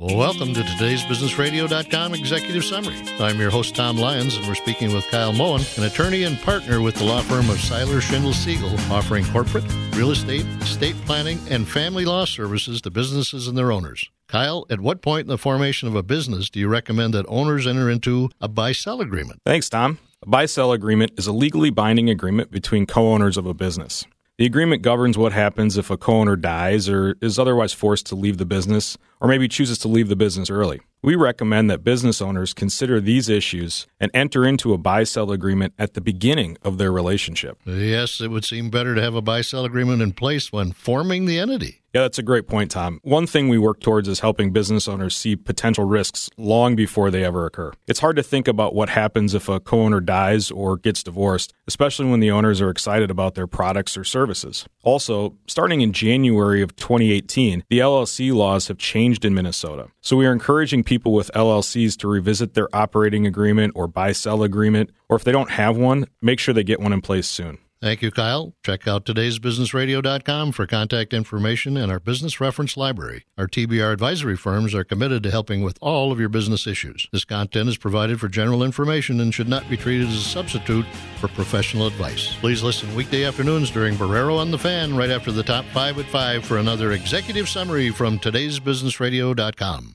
Welcome to today's BusinessRadio.com Executive Summary. I'm your host, Tom Lyons, and we're speaking with Kyle Moen, an attorney and partner with the law firm of Seiler Schindel Siegel, offering corporate, real estate, estate planning, and family law services to businesses and their owners. Kyle, at what point in the formation of a business do you recommend that owners enter into a buy sell agreement? Thanks, Tom. A buy sell agreement is a legally binding agreement between co owners of a business. The agreement governs what happens if a co owner dies or is otherwise forced to leave the business, or maybe chooses to leave the business early. We recommend that business owners consider these issues and enter into a buy sell agreement at the beginning of their relationship. Yes, it would seem better to have a buy sell agreement in place when forming the entity. Yeah, that's a great point, Tom. One thing we work towards is helping business owners see potential risks long before they ever occur. It's hard to think about what happens if a co owner dies or gets divorced, especially when the owners are excited about their products or services. Also, starting in January of 2018, the LLC laws have changed in Minnesota. So we are encouraging people with LLCs to revisit their operating agreement or buy sell agreement, or if they don't have one, make sure they get one in place soon. Thank you, Kyle. Check out today'sbusinessradio.com for contact information and our business reference library. Our TBR advisory firms are committed to helping with all of your business issues. This content is provided for general information and should not be treated as a substitute for professional advice. Please listen weekday afternoons during Barreiro on the Fan right after the top 5 at 5 for another executive summary from today'sbusinessradio.com.